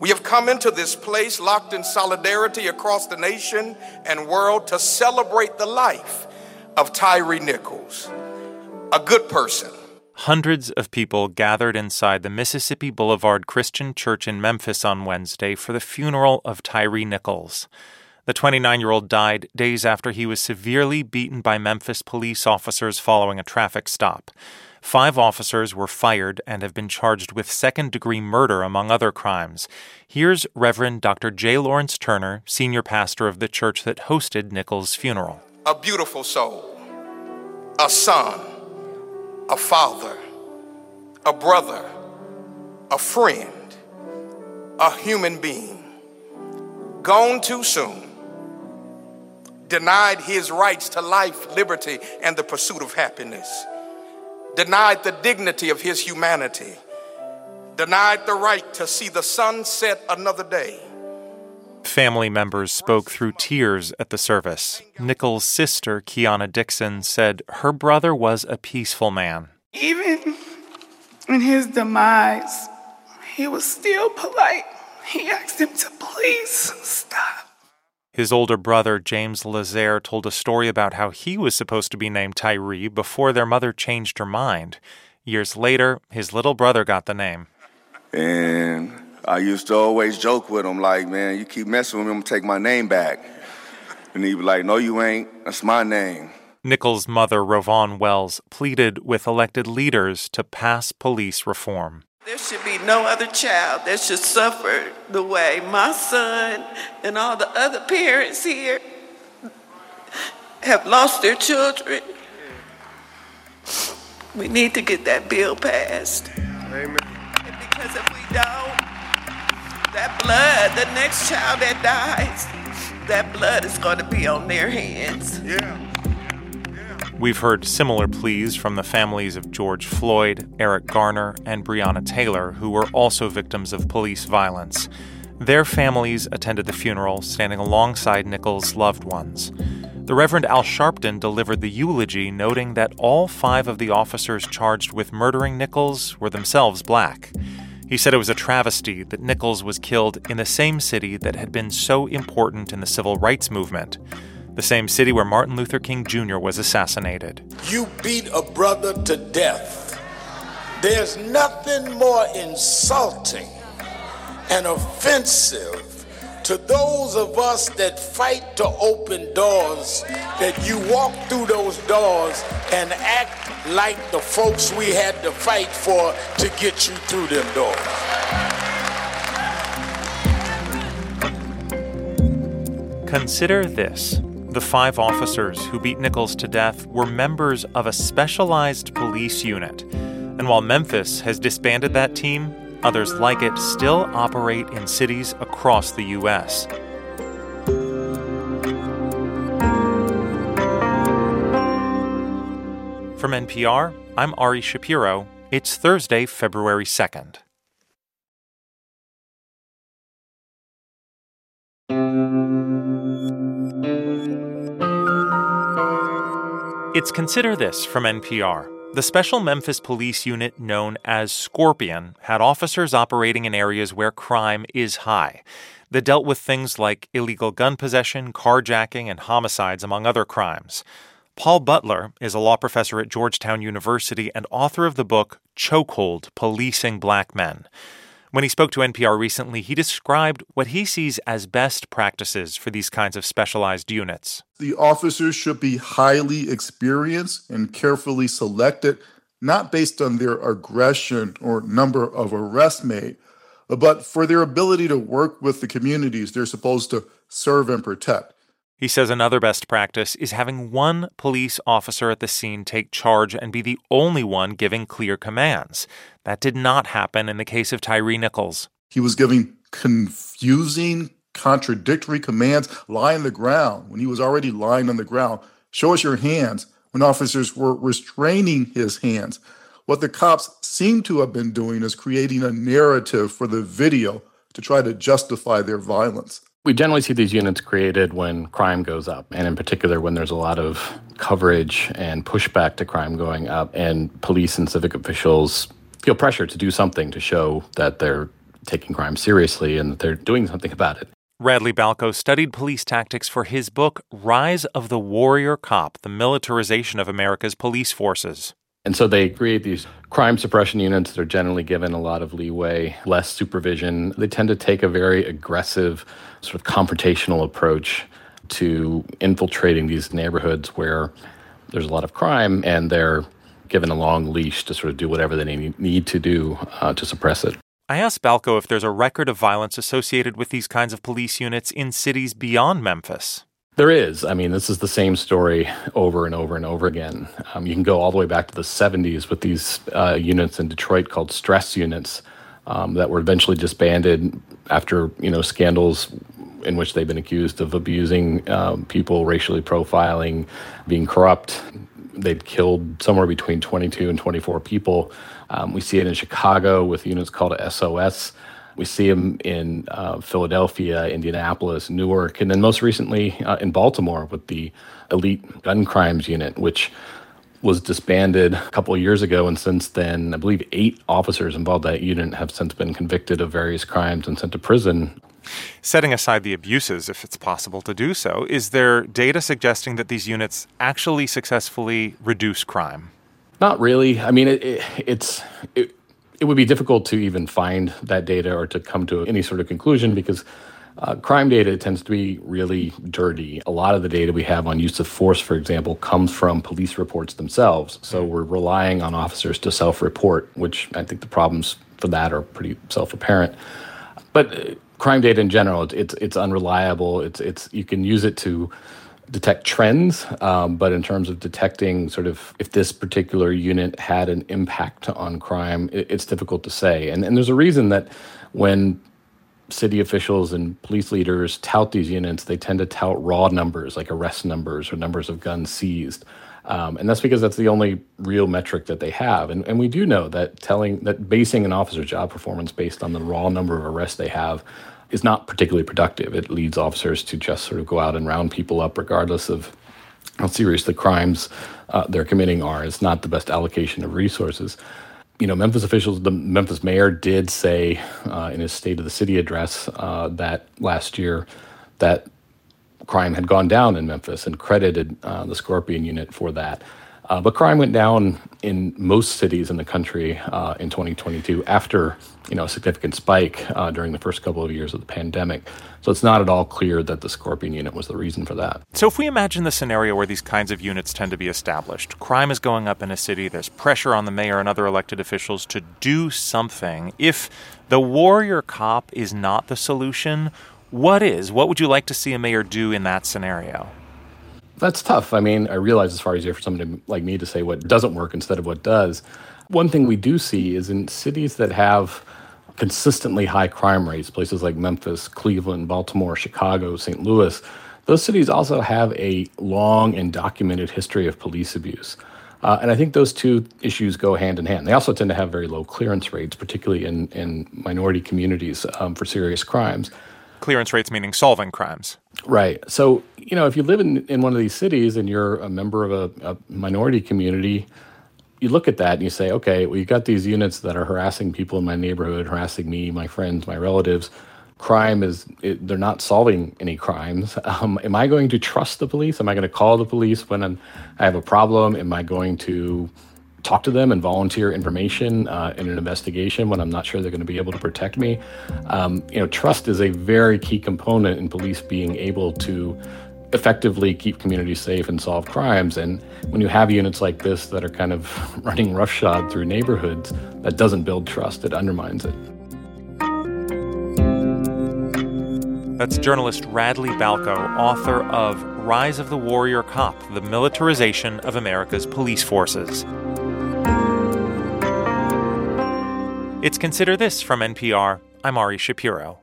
We have come into this place locked in solidarity across the nation and world to celebrate the life of Tyre Nichols, a good person. Hundreds of people gathered inside the Mississippi Boulevard Christian Church in Memphis on Wednesday for the funeral of Tyre Nichols. The 29 year old died days after he was severely beaten by Memphis police officers following a traffic stop. Five officers were fired and have been charged with second degree murder, among other crimes. Here's Reverend Dr. J. Lawrence Turner, senior pastor of the church that hosted Nichols' funeral. A beautiful soul, a son, a father, a brother, a friend, a human being. Gone too soon denied his rights to life, liberty, and the pursuit of happiness denied the dignity of his humanity, denied the right to see the sun set another day. Family members spoke through tears at the service. Nichols' sister, Keyana Dixon, said her brother was a peaceful man. Even in his demise, he was still polite. He asked him to please stop. His older brother, James Lazare, told a story about how he was supposed to be named Tyre before their mother changed her mind. Years later, his little brother got the name. And I used to always joke with him, like, man, you keep messing with me, I'm gonna take my name back. And he'd be like, no, you ain't. That's my name. Nichols' mother, RowVaughn Wells, pleaded with elected leaders to pass police reform. There should be no other child that should suffer the way my son and all the other parents here have lost their children. We need to get that bill passed. Amen. Because if we don't, that blood, the next child that dies, that blood is going to be on their hands. Yeah. We've heard similar pleas from the families of George Floyd, Eric Garner, and Breonna Taylor, who were also victims of police violence. Their families attended the funeral, standing alongside Nichols' loved ones. The Reverend Al Sharpton delivered the eulogy, noting that all five of the officers charged with murdering Nichols were themselves black. He said it was a travesty that Nichols was killed in the same city that had been so important in the civil rights movement the same city where Martin Luther King Jr. was assassinated. You beat a brother to death. There's nothing more insulting and offensive to those of us that fight to open doors that you walk through those doors and act like the folks we had to fight for to get you through them doors. Consider this. The five officers who beat Nichols to death were members of a specialized police unit. And while Memphis has disbanded that team, others like it still operate in cities across the U.S. From NPR, I'm Ari Shapiro. It's Thursday, February 2nd. It's Consider This from NPR. The Special Memphis Police Unit, known as Scorpion, had officers operating in areas where crime is high. They dealt with things like illegal gun possession, carjacking, and homicides, among other crimes. Paul Butler is a law professor at Georgetown University and author of the book Chokehold Policing Black Men. When he spoke to NPR recently, he described what he sees as best practices for these kinds of specialized units. The officers should be highly experienced and carefully selected, not based on their aggression or number of arrests made, but for their ability to work with the communities they're supposed to serve and protect. He says another best practice is having one police officer at the scene take charge and be the only one giving clear commands. That did not happen in the case of Tyre Nichols. He was giving confusing, contradictory commands, lie on the ground when he was already lying on the ground. Show us your hands when officers were restraining his hands. What the cops seem to have been doing is creating a narrative for the video to try to justify their violence. We generally see these units created when crime goes up, and in particular when there's a lot of coverage and pushback to crime going up, and police and civic officials feel pressure to do something to show that they're taking crime seriously and that they're doing something about it. Radley Balko studied police tactics for his book, Rise of the Warrior Cop The Militarization of America's Police Forces. And so they create these crime suppression units that are generally given a lot of leeway, less supervision. They tend to take a very aggressive, sort of confrontational approach to infiltrating these neighborhoods where there's a lot of crime and they're given a long leash to sort of do whatever they need to do uh, to suppress it. I asked Balko if there's a record of violence associated with these kinds of police units in cities beyond Memphis. There is. I mean, this is the same story over and over and over again. Um, you can go all the way back to the 70s with these uh, units in Detroit called stress units um, that were eventually disbanded after you know scandals in which they've been accused of abusing um, people, racially profiling, being corrupt, they'd killed somewhere between 22 and 24 people. Um, we see it in Chicago with units called SOS. We see them in uh, Philadelphia, Indianapolis, Newark, and then most recently uh, in Baltimore with the Elite Gun Crimes Unit, which was disbanded a couple of years ago. And since then, I believe eight officers involved in that unit have since been convicted of various crimes and sent to prison. Setting aside the abuses, if it's possible to do so, is there data suggesting that these units actually successfully reduce crime? Not really. I mean, it, it, it's it, it would be difficult to even find that data or to come to any sort of conclusion because uh, crime data tends to be really dirty. A lot of the data we have on use of force, for example, comes from police reports themselves. So we're relying on officers to self report, which I think the problems for that are pretty self apparent. But uh, crime data in general, it's, it's, it's unreliable. It's it's you can use it to detect trends, um, but in terms of detecting sort of if this particular unit had an impact on crime, it, it's difficult to say. And and there's a reason that when city officials and police leaders tout these units, they tend to tout raw numbers like arrest numbers or numbers of guns seized. Um, and that's because that's the only real metric that they have. And, and we do know that telling that basing an officer's job performance based on the raw number of arrests they have is not particularly productive. It leads officers to just sort of go out and round people up regardless of how serious the crimes uh, they're committing are. It's not the best allocation of resources. You know, Memphis officials, the Memphis mayor did say uh, in his State of the City address uh, that last year that crime had gone down in Memphis and credited uh, the Scorpion unit for that. Uh, but crime went down in most cities in the country uh, in 2022 after you know a significant spike uh, during the first couple of years of the pandemic. So it's not at all clear that the Scorpion unit was the reason for that. So if we imagine the scenario where these kinds of units tend to be established, crime is going up in a city, there's pressure on the mayor and other elected officials to do something. If the warrior cop is not the solution, what is? What would you like to see a mayor do in that scenario? That's tough. I mean, I realize it's far easier for someone like me to say what doesn't work instead of what does. One thing we do see is in cities that have consistently high crime rates, places like Memphis, Cleveland, Baltimore, Chicago, St. Louis, those cities also have a long and documented history of police abuse. Uh, and I think those two issues go hand in hand. They also tend to have very low clearance rates, particularly in, in minority communities um, for serious crimes. Clearance rates meaning solving crimes. Right. So, you know, if you live in, in one of these cities and you're a member of a, a minority community, you look at that and you say, okay, well, you've got these units that are harassing people in my neighborhood, harassing me, my friends, my relatives. Crime is, it, they're not solving any crimes. Um, am I going to trust the police? Am I going to call the police when I'm, I have a problem? Am I going to talk to them and volunteer information uh, in an investigation when I'm not sure they're going to be able to protect me. Um, you know, trust is a very key component in police being able to effectively keep communities safe and solve crimes. And when you have units like this that are kind of running roughshod through neighborhoods, that doesn't build trust, it undermines it. That's journalist Radley Balko, author of Rise of the Warrior Cop The Militarization of America's Police Forces. It's Consider This from NPR. I'm Ari Shapiro.